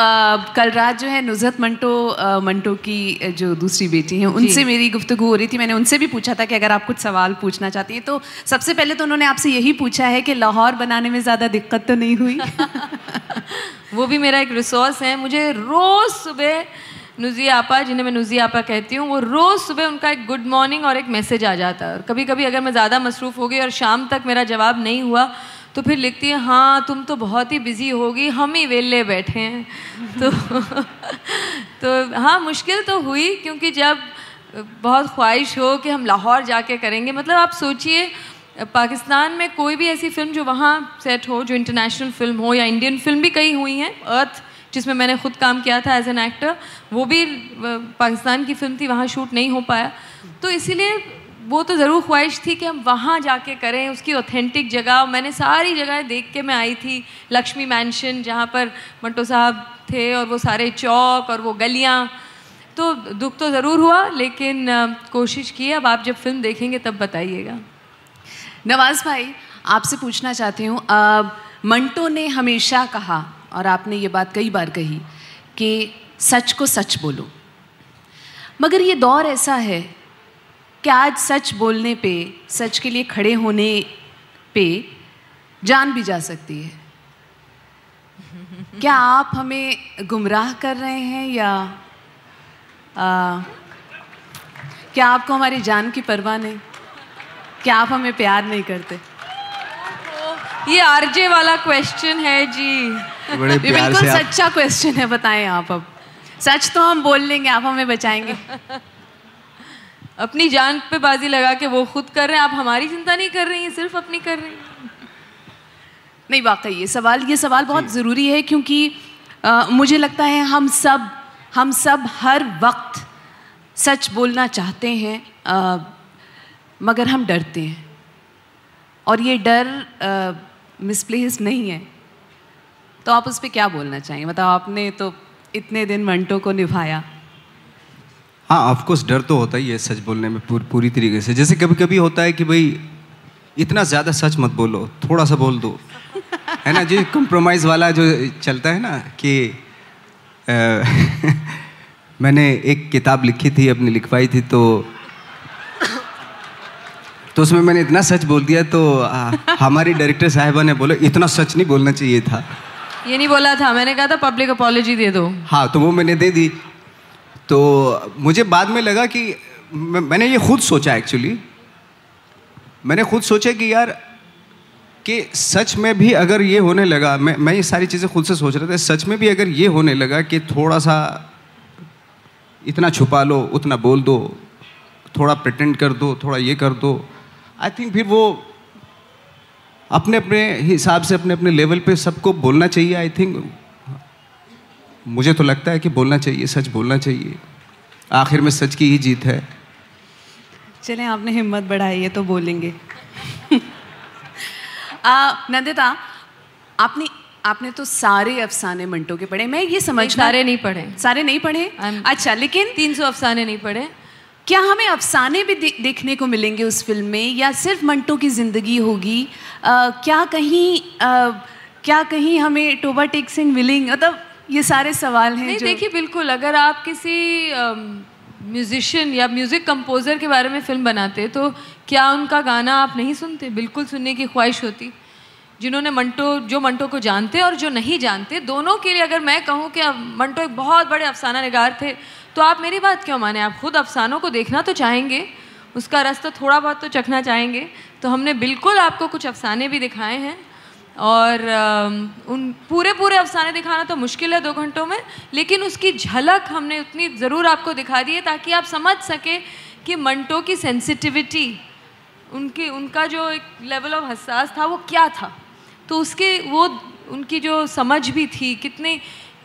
आ, कल रात जो है नुजरत मंटो मंटो की जो दूसरी बेटी हैं उनसे मेरी गुफ्तगु हो रही थी। मैंने उनसे भी पूछा था कि अगर आप कुछ सवाल पूछना चाहती हैं तो सबसे पहले तो उन्होंने आपसे यही पूछा है कि लाहौर बनाने में ज़्यादा दिक्कत तो नहीं हुई? वो भी मेरा एक रिसोर्स है। मुझे रोज़ सुबह नुजी आपा जिन्हें मैं नुजी आपा कहती हूँ वो रोज़ सुबह उनका एक गुड मॉर्निंग और एक मैसेज आ जाता है। और कभी कभी अगर मैं ज़्यादा मसरूफ़ हो गई और शाम तक मेरा जवाब नहीं हुआ तो फिर लिखती है हाँ तुम तो बहुत ही बिज़ी होगी, हम ही वेले बैठे हैं। तो तो हाँ मुश्किल तो हुई, क्योंकि जब बहुत ख्वाहिश हो कि हम लाहौर जाके करेंगे मतलब आप सोचिए, पाकिस्तान में कोई भी ऐसी फ़िल्म जो वहाँ सेट हो, जो इंटरनेशनल फ़िल्म हो या इंडियन फ़िल्म भी कई हुई हैं अर्थ जिसमें मैंने खुद काम किया था एज एन एक्टर वो भी पाकिस्तान की फ़िल्म थी, वहाँ शूट नहीं हो पाया। तो इसीलिए वो तो ज़रूर ख्वाहिश थी कि हम वहाँ जाके करें, उसकी ऑथेंटिक जगह। मैंने सारी जगह देख के मैं आई थी, लक्ष्मी मैंशन जहाँ पर मंटो साहब थे और वो सारे चौक और वो गलियाँ। तो दुख तो ज़रूर हुआ, लेकिन कोशिश की अब आप जब फ़िल्म देखेंगे, तब बताइएगा। नवाज़ भाई, आपसे पूछना चाहती हूँ मंटो ने हमेशा कहा, और आपने ये बात कई बार कही, कि सच को सच बोलो। मगर ये दौर ऐसा है कि आज सच बोलने पे सच के लिए खड़े होने पे जान भी जा सकती है? क्या आप हमें गुमराह कर रहे हैं या आ, क्या आपको हमारी जान की परवाह नहीं? क्या आप हमें प्यार नहीं करते? ये आरजे वाला क्वेश्चन है जी। प्यार बिल्कुल सच्चा क्वेश्चन है बताएँ आप अब। सच तो हम बोल लेंगे आप हमें बचाएँगे। अपनी जान पे बाजी लगा के वो खुद कर रहे हैं। आप हमारी चिंता नहीं कर रही हैं सिर्फ़ अपनी कर रही हैं। नहीं वाकई ये सवाल ये सवाल बहुत ज़रूरी है क्योंकि आ, मुझे लगता है हम सब हम सब हर वक्त सच बोलना चाहते हैं आ, मगर हम डरते हैं। और ये डर मिसप्लेस नहीं है। तो आप उस पर क्या बोलना चाहेंगे? मतलब आपने तो इतने दिन मंटो को निभाया। हाँ ऑफकोर्स डर तो होता ही है सच बोलने में पूर, पूरी तरीके से। जैसे कभी कभी होता है कि भाई इतना ज़्यादा सच मत बोलो थोड़ा सा बोल दो। है ना जो कंप्रोमाइज़ वाला जो चलता है ना कि आ, मैंने एक किताब लिखी थी अपनी लिखवाई थी तो तो उसमें मैंने इतना सच बोल दिया तो आ, हमारी डायरेक्टर साहिबा ने बोला इतना सच नहीं बोलना चाहिए था। ये नहीं बोला था मैंने कहा था पब्लिक अपॉलोजी दे दो। हाँ तो वो मैंने दे दी। तो मुझे बाद में लगा कि मैंने ये खुद सोचा एक्चुअली मैंने खुद सोचा कि यार, कि सच में भी अगर ये होने लगा, मैं मैं ये सारी चीज़ें खुद से सोच रहा था, सच में भी अगर ये होने लगा कि थोड़ा सा इतना छुपा लो, उतना बोल दो, थोड़ा प्रटेंड कर दो, थोड़ा ये कर दो आई थिंक फिर वो अपने अपने हिसाब से अपने अपने लेवल पे सबको बोलना चाहिए आई थिंक मुझे तो लगता है कि बोलना चाहिए सच बोलना चाहिए। आखिर में सच की ही जीत है। चलें आपने हिम्मत बढ़ाई है तो बोलेंगे। नंदिता आपने आपने तो सारे अफसाने मंटो के पढ़े। मैं ये समझ सारे नहीं पढ़े। सारे नहीं पढ़े? अच्छा लेकिन तीन सौ अफसाने नहीं पढ़े। क्या हमें अफसाने भी दे, देखने को मिलेंगे उस फ़िल्म में या सिर्फ़ मंटो की ज़िंदगी होगी? क्या कहीं आ, क्या कहीं हमें टोबा टेक सिंह मिलेंगे? मतलब ये सारे सवाल हैं नहीं देखिए बिल्कुल अगर आप किसी म्यूज़िशियन या म्यूज़िक कंपोज़र के बारे में फ़िल्म बनाते तो क्या उनका गाना आप नहीं सुनते? बिल्कुल सुनने की ख्वाहिश होती। जिन्होंने मंटो जो मंटो को जानते और जो नहीं जानते दोनों के लिए अगर मैं कहूँ कि मंटो एक बहुत बड़े अफसाना नगार थे तो आप मेरी बात क्यों माने? आप खुद अफसानों को देखना तो चाहेंगे उसका रास्ता थोड़ा बहुत तो चखना चाहेंगे तो हमने बिल्कुल आपको कुछ अफसाने भी दिखाए हैं। और उन पूरे पूरे अफसाने दिखाना तो मुश्किल है दो घंटों में, लेकिन उसकी झलक हमने उतनी ज़रूर आपको दिखा दी है ताकि आप समझ सकें कि मंटो की सेंसिटिविटी उनकी, उनका जो एक लेवल ऑफ़ हसास था वो क्या था। तो उसके, वो, उनकी जो समझ भी थी, कितनी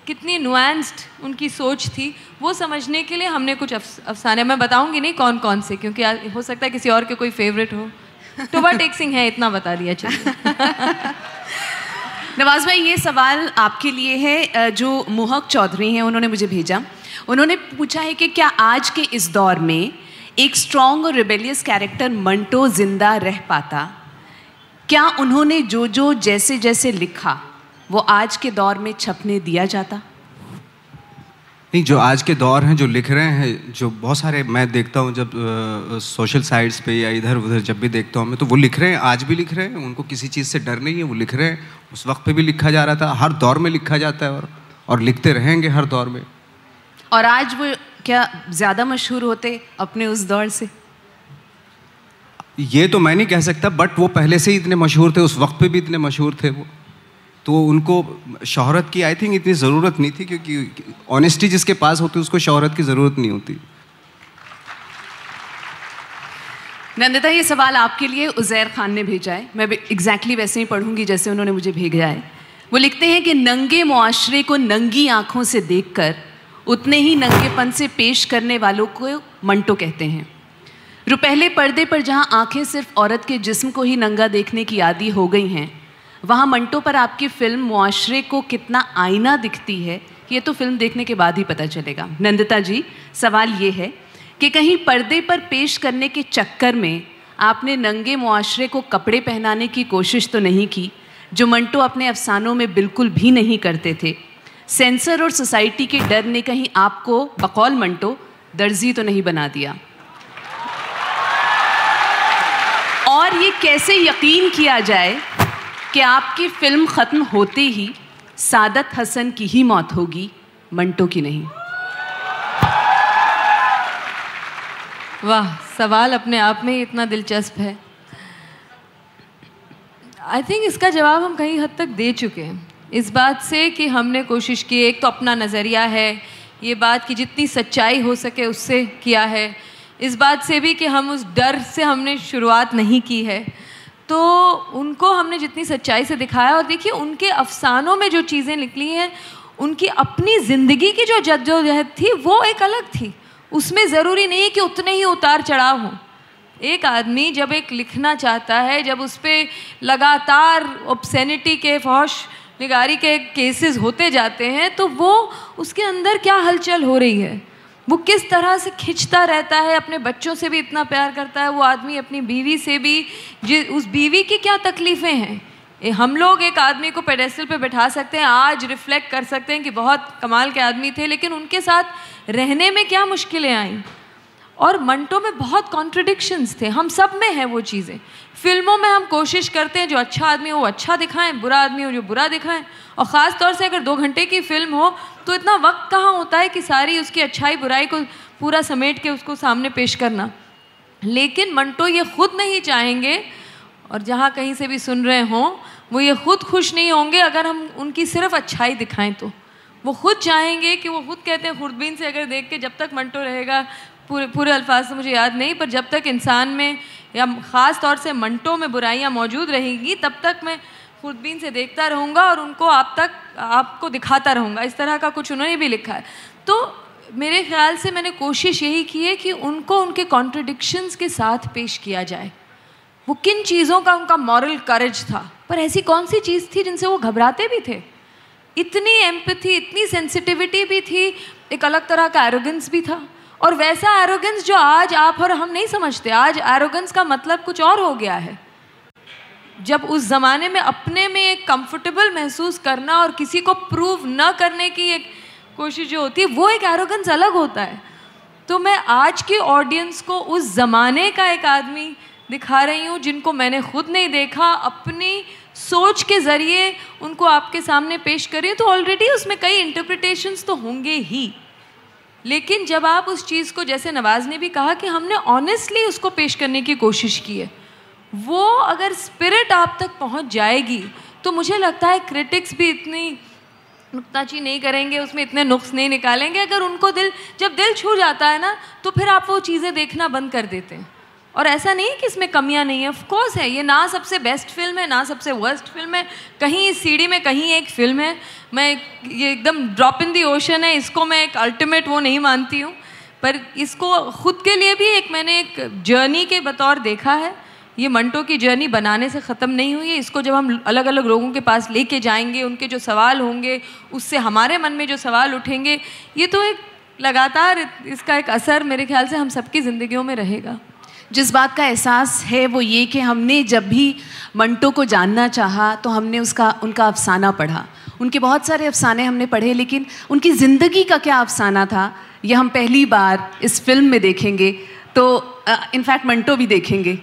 कितनी नुआंस्ड उनकी सोच थी, वो समझने के लिए हमने कुछ अफसाने, मैं बताऊँगी नहीं कौन कौन से, क्योंकि हो सकता है किसी और के कोई फेवरेट हो। टोबा टेक सिंह है इतना बता दिया चलिए। नवाज़ भाई ये सवाल आपके लिए है जो मोहक चौधरी हैं उन्होंने मुझे भेजा। उन्होंने पूछा है कि क्या आज के इस दौर में एक स्ट्रॉन्ग और रिबेलियस कैरेक्टर मंटो ज़िंदा रह पाता? क्या उन्होंने जो जो जैसे जैसे लिखा वो आज के दौर में छपने दिया जाता? नहीं जो आज के दौर हैं जो लिख रहे हैं जो बहुत सारे मैं देखता हूँ जब सोशल साइट्स पे या इधर उधर जब भी देखता हूँ मैं तो वो लिख रहे हैं आज भी लिख रहे हैं उनको किसी चीज़ से डर नहीं है वो लिख रहे हैं उस वक्त पे भी लिखा जा रहा था हर दौर में लिखा जाता है और और लिखते रहेंगे हर दौर में। और आज वो क्या ज़्यादा मशहूर होते अपने उस दौर से? ये तो मैं नहीं कह सकता बट वो पहले से ही इतने मशहूर थे उस वक्त पे भी इतने मशहूर थे वो। तो उनको शहरत की आई थिंक इतनी ज़रूरत नहीं थी क्योंकि ऑनेस्टी जिसके पास होती, उसको शहरत की ज़रूरत नहीं होती। नंदिता, ये सवाल आपके लिए उज़ैर खान ने भेजा है। मैं एग्जैक्टली वैसे ही पढ़ूँगी जैसे उन्होंने मुझे भेजा है। वो लिखते हैं कि नंगे मुआशरे को नंगी आँखों से देखकर, उतने ही नंगेपन से पेश करने वालों को मंटो कहते हैं। रुपहले पर्दे पर जहाँ आँखें सिर्फ़ औरत के जिस्म को ही नंगा देखने की आदि हो गई हैं वहाँ मंटो पर आपकी फ़िल्म मुआशरे को कितना आईना दिखती है, ये तो फ़िल्म देखने के बाद ही पता चलेगा। नंदिता जी, सवाल ये है कि कहीं पर्दे पर पेश करने के चक्कर में आपने नंगे मुआशरे को कपड़े पहनाने की कोशिश तो नहीं की, जो मंटो अपने अफसानों में बिल्कुल भी नहीं करते थे। सेंसर और सोसाइटी के डर ने कहीं आपको बकौल मंटो दर्जी तो नहीं बना दिया। और ये कैसे यकीन किया जाए कि आपकी फ़िल्म ख़त्म होते ही सादत हसन की ही मौत होगी, मंटो की नहीं। वाह, सवाल अपने आप में ही इतना दिलचस्प है। आई थिंक इसका जवाब हम कहीं हद तक दे चुके हैं। इस बात से कि हमने कोशिश की, एक तो अपना नज़रिया है, ये बात कि जितनी सच्चाई हो सके उससे किया है। इस बात से भी कि हम उस डर से हमने शुरुआत नहीं की है। तो उनको हमने जितनी सच्चाई से दिखाया और देखिए, उनके अफसानों में जो चीज़ें निकली हैं, उनकी अपनी ज़िंदगी की जो जद्दोजहद थी, वो एक अलग थी। उसमें ज़रूरी नहीं है कि उतने ही उतार चढ़ाव हों। एक आदमी जब एक लिखना चाहता है, जब उस पर लगातार ऑप्सेनिटी के, फौश निगारी के केसेस होते जाते हैं तो वो उसके अंदर क्या हलचल हो रही है? वो किस तरह से खिंचता रहता है, अपने बच्चों से भी इतना प्यार करता है, वो आदमी अपनी बीवी से भी उस बीवी की क्या तकलीफ़ें हैं? हम लोग एक आदमी को पेडेस्टल पे बैठा सकते हैं, आज रिफ्लेक्ट कर सकते हैं कि बहुत कमाल के आदमी थे, लेकिन उनके साथ रहने में क्या मुश्किलें आईं? और मंटो में बहुत कॉन्ट्रडिक्शंस थे। हम सब में हैं वो चीज़ें। फ़िल्मों में हम कोशिश करते हैं, जो अच्छा आदमी हो, वो अच्छा दिखाएँ, बुरा आदमी हो, जो बुरा दिखाएँ। और ख़ास तौर से अगर दो घंटे की फ़िल्म हो तो इतना वक्त कहाँ होता है कि सारी उसकी अच्छाई, बुराई को पूरा समेट के उसको सामने पेश करना? लेकिन मंटो ये खुद नहीं चाहेंगे, और जहाँ कहीं से भी सुन रहे हों, वो ये खुद खुश नहीं होंगे अगर हम उनकी सिर्फ़ अच्छाई दिखाएँ तो। वो खुद चाहेंगे कि वो खुद कहते हैं, खुर्दबीन से अगर देख के जब तक मंटो रहेगा पूरे पूरे अल्फाज मुझे याद नहीं, पर जब तक इंसान में या ख़ास तौर से मंटो में बुराइयाँ मौजूद रहेंगी, तब तक मैं खुर्दबीन से देखता रहूँगा और उनको आप तक, आपको दिखाता रहूँगा। इस तरह का कुछ उन्होंने भी लिखा है। तो मेरे ख्याल से मैंने कोशिश यही की है कि उनको उनके कॉन्ट्रडिक्शंस के साथ पेश किया जाए। वो किन चीज़ों का उनका मॉरल करेज था? पर ऐसी कौन सी चीज़ थी जिनसे वो घबराते भी थे? इतनी एम्पथी इतनी सेंसिटिविटी भी थी, एक अलग तरह का एरोगेंस भी था। और वैसा एरोगेंस जो आज आप और हम नहीं समझते, आज एरोगेंस का मतलब कुछ और हो गया है। जब उस ज़माने में अपने में एक कंफर्टेबल महसूस करना और किसी को प्रूव न करने की एक कोशिश जो होती है, वो एक एरोगेंस अलग होता है। तो मैं आज की ऑडियंस को उस ज़माने का एक आदमी दिखा रही हूँ, जिनको मैंने खुद नहीं देखा, अपनी सोच के ज़रिए उनको आपके सामने पेश करी तो ऑलरेडी उसमें कई इंटरप्रिटेशंस तो होंगे ही। लेकिन जब आप उस चीज़ को, जैसे नवाज़ ने भी कहा कि हमने ऑनेस्टली उसको पेश करने की कोशिश की है, वो अगर स्पिरिट आप तक पहुँच जाएगी तो मुझे लगता है क्रिटिक्स भी इतनी नुकताची नहीं करेंगे, उसमें इतने नुक्स नहीं निकालेंगे। अगर उनको दिल, जब दिल छू जाता है ना तो फिर आप वो चीज़ें देखना बंद कर देते हैं। और ऐसा नहीं है कि इसमें कमियाँ नहीं है। ऑफकोर्स है, ये ना सबसे बेस्ट फ़िल्म है, ना सबसे वर्स्ट फ़िल्म है। कहीं इस सीढ़ी में कहीं एक फ़िल्म है। मैं ये एकदम ड्रॉप इन दी ओशन है, इसको मैं एक अल्टीमेट वो नहीं मानती हूँ। पर इसको खुद के लिए भी एक मैंने एक जर्नी के बतौर देखा है। ये मंटो की जर्नी बनाने से ख़त्म नहीं हुई है। इसको जब हम अलग अलग लोगों के पास लेके जाएँगे, उनके जो सवाल होंगे, उससे हमारे मन में जो सवाल उठेंगे, ये तो एक लगातार इसका एक असर मेरे ख्याल से हम सबकी ज़िंदगियों में रहेगा। जिस बात का एहसास है वो ये कि हमने जब भी मंटो को जानना चाहा तो हमने उसका, उनका अफसाना पढ़ा। उनके बहुत सारे अफसाने हमने पढ़े, लेकिन उनकी ज़िंदगी का क्या अफसाना था यह हम पहली बार इस फ़िल्म में देखेंगे। तो इनफैक्ट मंटो भी देखेंगे।